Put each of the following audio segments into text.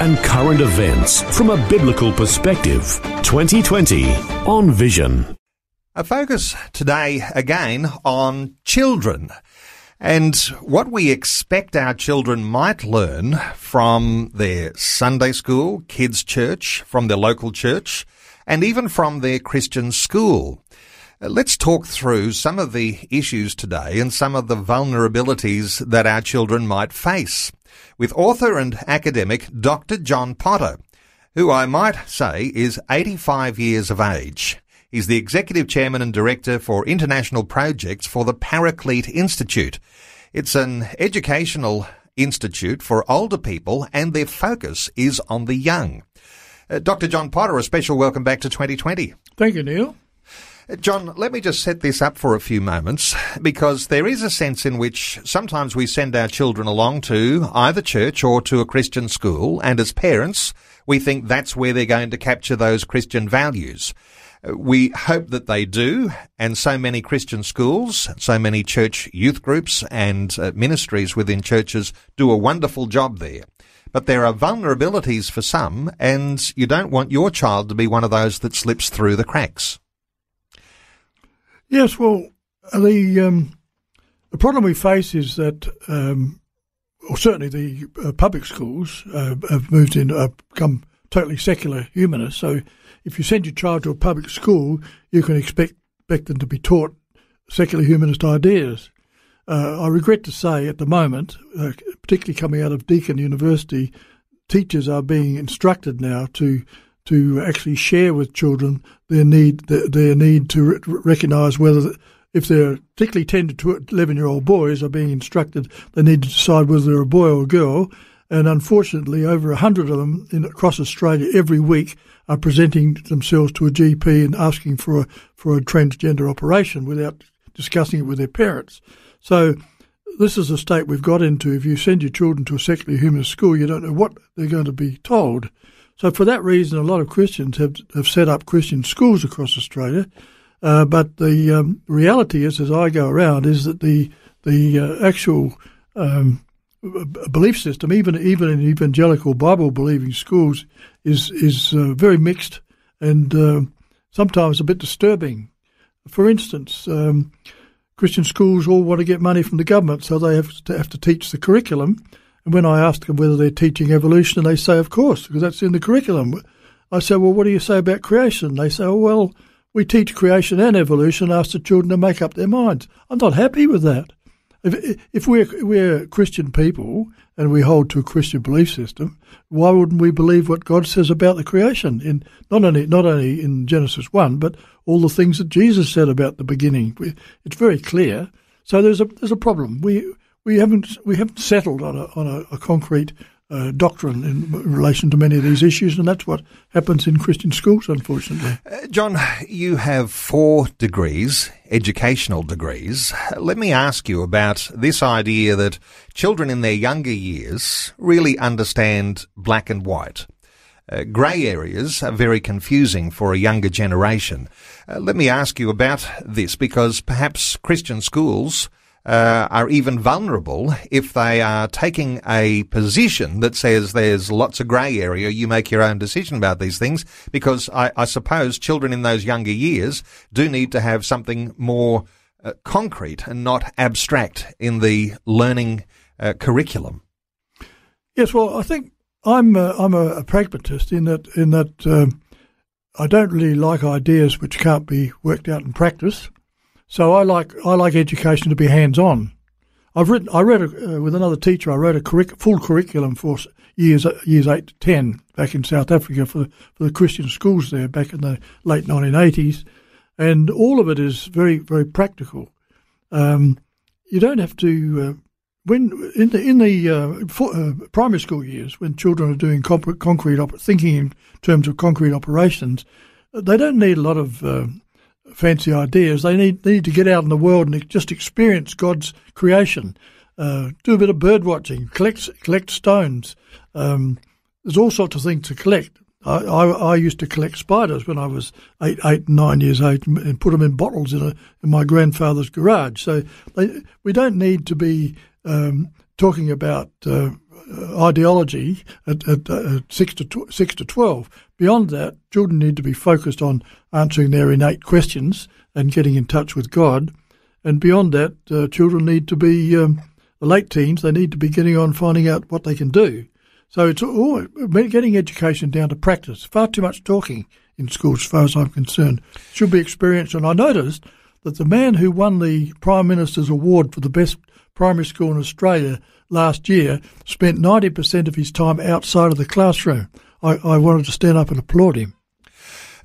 and current events from a biblical perspective. 2020 on Vision. A focus today again on children and what we expect our children might learn from their Sunday school, kids' church, from their local church, and even from their Christian school. Uh, let's talk through some of the issues today and some of the vulnerabilities that our children might face with author and academic Dr. John Potter, who I might say is 85 years of age. He's the Executive Chairman and Director for International Projects for the Paraclete Institute. It's an educational institute for older people and their focus is on the young. Uh, Dr. John Potter, a special welcome back to 2020. Thank you, Neil. John, let me just set this up for a few moments because there is a sense in which sometimes we send our children along to either church or to a Christian school, and as parents, we think that's where they're going to capture those Christian values. We hope that they do, and so many Christian schools, so many church youth groups and uh, ministries within churches do a wonderful job there. But there are vulnerabilities for some, and you don't want your child to be one of those that slips through the cracks. Yes, well, the um, the problem we face is that, um, or certainly the uh, public schools uh, have moved in, uh, become totally secular humanists. So, if you send your child to a public school, you can expect, expect them to be taught secular humanist ideas. Uh, I regret to say, at the moment, uh, particularly coming out of Deakin University, teachers are being instructed now to to actually share with children their need their, need to re- recognise whether if they're particularly 10 to 11 year old boys are being instructed they need to decide whether they're a boy or a girl and unfortunately over 100 of them in, across Australia every week are presenting themselves to a GP and asking for a for a transgender operation without discussing it with their parents so this is a state we've got into. If you send your children to a secular humanist school, you don't know what they're going to be told. So for that reason, a lot of Christians have, have set up Christian schools across Australia. Uh, but the um, reality is, as I go around, is that the the uh, actual um, belief system, even even in evangelical Bible believing schools, is is uh, very mixed and uh, sometimes a bit disturbing. For instance, um, Christian schools all want to get money from the government, so they have to have to teach the curriculum and when I ask them whether they're teaching evolution, they say, of course, because that's in the curriculum. I say, well, what do you say about creation? They say, oh, well, we teach creation and evolution, ask the children to make up their minds. I'm not happy with that. If, if we're, we're Christian people and we hold to a Christian belief system, why wouldn't we believe what God says about the creation? In not only not only in Genesis one, but all the things that Jesus said about the beginning. It's very clear. So there's a there's a problem. We we haven't we haven't settled on a on a, a concrete uh, doctrine in relation to many of these issues, and that's what happens in Christian schools, unfortunately. Uh, John, you have four degrees, educational degrees. Let me ask you about this idea that children in their younger years really understand black and white. Uh, grey areas are very confusing for a younger generation. Uh, let me ask you about this because perhaps Christian schools uh, are even vulnerable if they are taking a position that says there's lots of grey area. You make your own decision about these things because I, I suppose children in those younger years do need to have something more uh, concrete and not abstract in the learning uh, curriculum. Yes, well, I think I'm a, I'm a, a pragmatist in that in that um, I don't really like ideas which can't be worked out in practice. So I like I like education to be hands on. I've written I read a, uh, with another teacher. I wrote a curric- full curriculum for years years eight to ten back in South Africa for for the Christian schools there back in the late 1980s, and all of it is very very practical. Um, you don't have to uh, when in the in the uh, for, uh, primary school years, when children are doing comp- concrete op- thinking in terms of concrete operations, they don't need a lot of uh, fancy ideas. They need they need to get out in the world and just experience God's creation. Uh, do a bit of bird watching, collect collect stones. Um, there's all sorts of things to collect. I, I, I, used to collect spiders when I was eight, eight, nine years old, and put them in bottles in, a, in my grandfather's garage. So they, we don't need to be um, talking about uh, ideology at, at, at, six to tw- six to twelve. Beyond that, children need to be focused on answering their innate questions and getting in touch with God. And beyond that, uh, children need to be um, the late teens. They need to be getting on finding out what they can do. So it's all getting education down to practice. Far too much talking in schools, as far as I'm concerned, should be experienced. And I noticed that the man who won the Prime Minister's award for the best primary school in Australia last year spent 90% of his time outside of the classroom. I, I wanted to stand up and applaud him.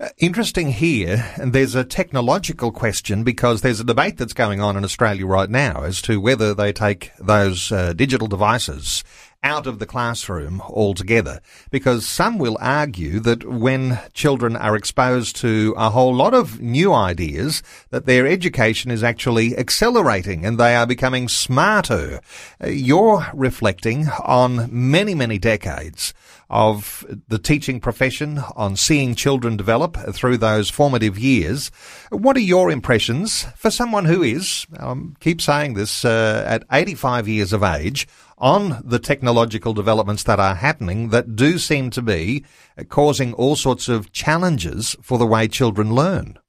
Uh, interesting here, and there's a technological question because there's a debate that's going on in Australia right now as to whether they take those uh, digital devices out of the classroom altogether because some will argue that when children are exposed to a whole lot of new ideas that their education is actually accelerating and they are becoming smarter. Uh, you're reflecting on many, many decades of the teaching profession, on seeing children develop through those formative years. What are your impressions for someone who is, um, keep saying this, uh, at 85 years of age, on the technological developments that are happening that do seem to be causing all sorts of challenges for the way children learn.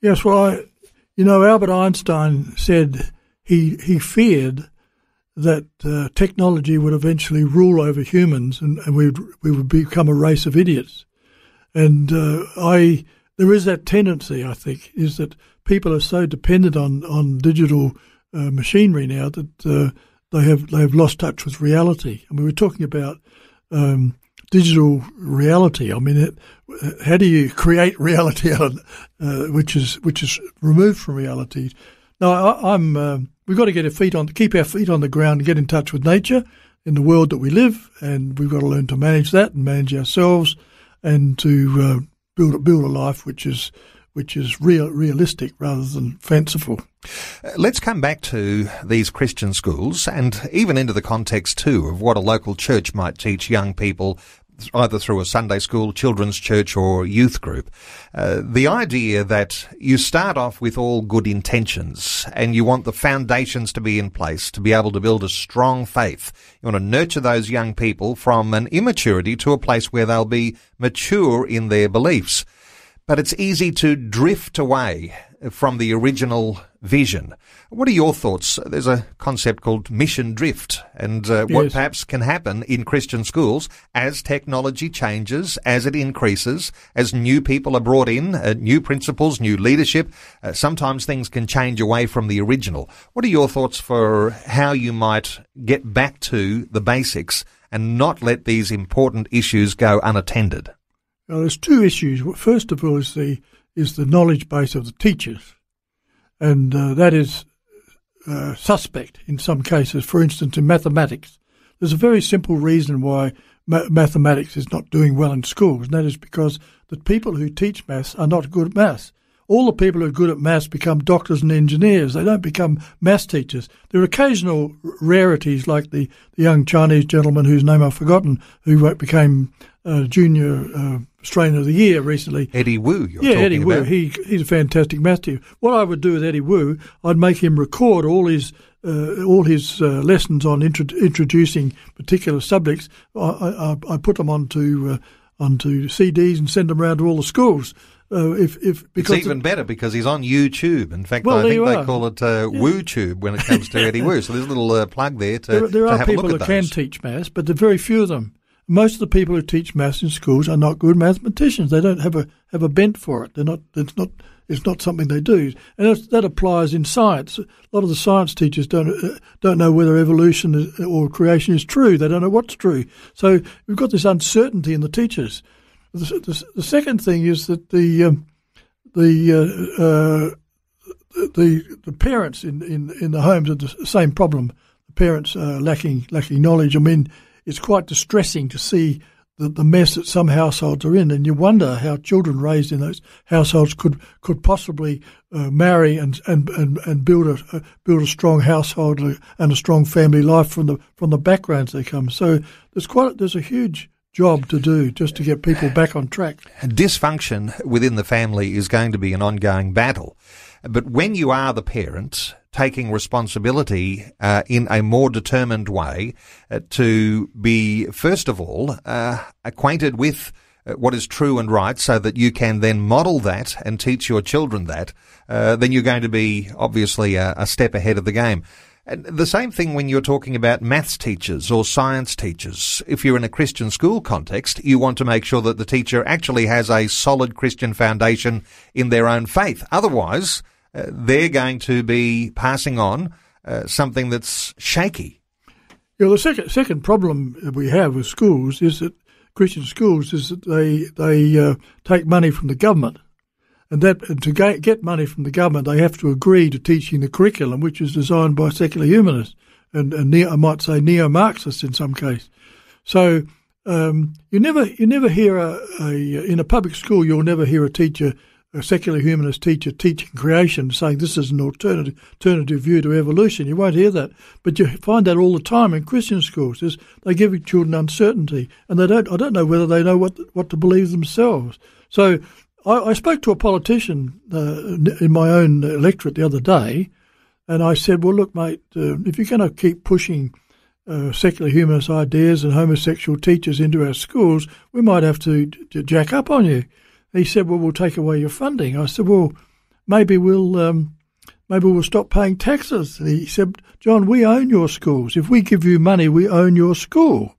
Yes, well, I, you know, Albert Einstein said he he feared that uh, technology would eventually rule over humans, and, and we would we would become a race of idiots. And uh, I there is that tendency, I think, is that people are so dependent on on digital uh, machinery now that uh, they have they have lost touch with reality. And we were talking about um, digital reality. I mean, it, how do you create reality uh, which is which is removed from reality? No, I, am uh, we've got to get our feet on, keep our feet on the ground, and get in touch with nature in the world that we live, and we've got to learn to manage that and manage ourselves, and to uh, build build a life which is which is real, realistic rather than fanciful. Uh, let's come back to these Christian schools and even into the context too of what a local church might teach young people either through a Sunday school, children's church, or youth group. Uh, the idea that you start off with all good intentions and you want the foundations to be in place to be able to build a strong faith. You want to nurture those young people from an immaturity to a place where they'll be mature in their beliefs but it's easy to drift away from the original vision. What are your thoughts? There's a concept called mission drift, and uh, yes. what perhaps can happen in Christian schools as technology changes, as it increases, as new people are brought in, uh, new principles, new leadership. Uh, sometimes things can change away from the original. What are your thoughts for how you might get back to the basics and not let these important issues go unattended? Now, there's two issues. First of all, is the is the knowledge base of the teachers, and uh, that is uh, suspect in some cases. For instance, in mathematics, there's a very simple reason why ma- mathematics is not doing well in schools, and that is because the people who teach maths are not good at maths all the people who are good at maths become doctors and engineers. They don't become maths teachers. There are occasional rarities, like the, the young Chinese gentleman whose name I've forgotten, who became uh, junior uh, of the Year recently. Eddie Woo, you're talking about yeah, Eddie Woo. He he's a fantastic maths teacher. What I would do with Eddie Woo, I'd make him record all his uh, all his uh, lessons on intro- introducing particular subjects. I, I, I put them onto uh, onto CDs and send them around to all the schools. Uh, if if because it's even better because he's on YouTube. In fact, well, I think they are. call it uh, yeah. WooTube when it comes to Eddie Woo. So there's a little uh, plug there to. There, there to are people who can teach maths, but there are very few of them. Most of the people who teach maths in schools are not good mathematicians. They don't have a have a bent for it. They're not. It's not. It's not something they do, and that applies in science. A lot of the science teachers don't uh, don't know whether evolution is, or creation is true. They don't know what's true. So we've got this uncertainty in the teachers. The, the, the second thing is that the um, the uh, uh, the the parents in, in, in the homes have the same problem. The parents are lacking lacking knowledge. I mean, it's quite distressing to see the, the mess that some households are in, and you wonder how children raised in those households could could possibly uh, marry and and, and, and build a uh, build a strong household and a strong family life from the from the backgrounds they come. So there's quite there's a huge job to do just to get people back on track. Dysfunction within the family is going to be an ongoing battle. But when you are the parent, taking responsibility uh, in a more determined way uh, to be, first of all, uh, acquainted with uh, what is true and right so that you can then model that and teach your children that, uh, then you're going to be obviously a, a step ahead of the game. And the same thing when you're talking about maths teachers or science teachers. If you're in a Christian school context, you want to make sure that the teacher actually has a solid Christian foundation in their own faith. Otherwise, uh, they're going to be passing on uh, something that's shaky. Yeah, the second second problem we have with schools is that Christian schools is that they they uh, take money from the government and that to get money from the government, they have to agree to teaching the curriculum, which is designed by secular humanists and, and neo, I might say neo-Marxists in some case. So um, you never you never hear a, a, in a public school you'll never hear a teacher a secular humanist teacher teaching creation saying this is an alternative alternative view to evolution. You won't hear that, but you find that all the time in Christian schools. Is they give children uncertainty, and they don't. I don't know whether they know what what to believe themselves. So I, I spoke to a politician uh, in my own electorate the other day, and I said, "Well, look, mate, uh, if you're going to keep pushing uh, secular humanist ideas and homosexual teachers into our schools, we might have to, to jack up on you." He said, "Well, we'll take away your funding." I said, "Well, maybe we'll." Um, maybe we'll stop paying taxes. And he said, John, we own your schools. If we give you money, we own your school.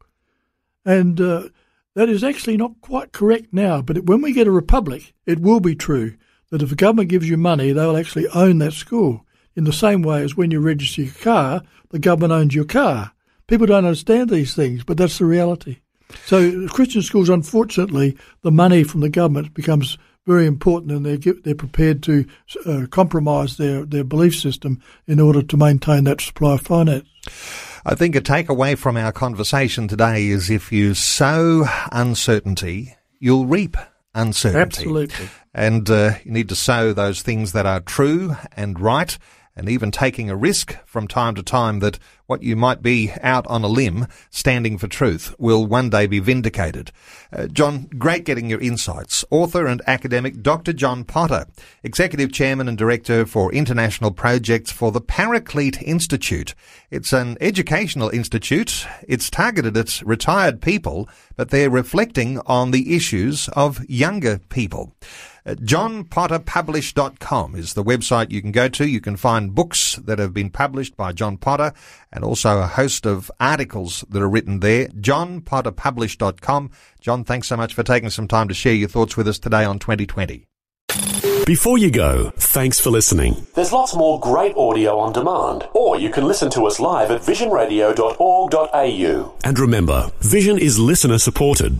And uh, that is actually not quite correct now, but when we get a republic, it will be true that if the government gives you money, they'll actually own that school. In the same way as when you register your car, the government owns your car. People don't understand these things, but that's the reality. So Christian schools, unfortunately, the money from the government becomes very important, and they're they're prepared to uh, compromise their their belief system in order to maintain that supply of finance. I think a takeaway from our conversation today is if you sow uncertainty, you'll reap uncertainty. Absolutely. And uh, you need to sow those things that are true and right and even taking a risk from time to time that what you might be out on a limb standing for truth will one day be vindicated. Uh, John, great getting your insights. Author and academic Dr. John Potter, Executive Chairman and Director for International Projects for the Paraclete Institute. It's an educational institute. It's targeted at retired people, but they're reflecting on the issues of younger people. Uh, JohnPotterPublish.com is the website you can go to. You can find books that have been published by John Potter and also a host of articles that are written there. JohnPotterPublish.com. John, thanks so much for taking some time to share your thoughts with us today on 2020. Before you go, thanks for listening. There's lots more great audio on demand, or you can listen to us live at visionradio.org.au. And remember, Vision is listener supported.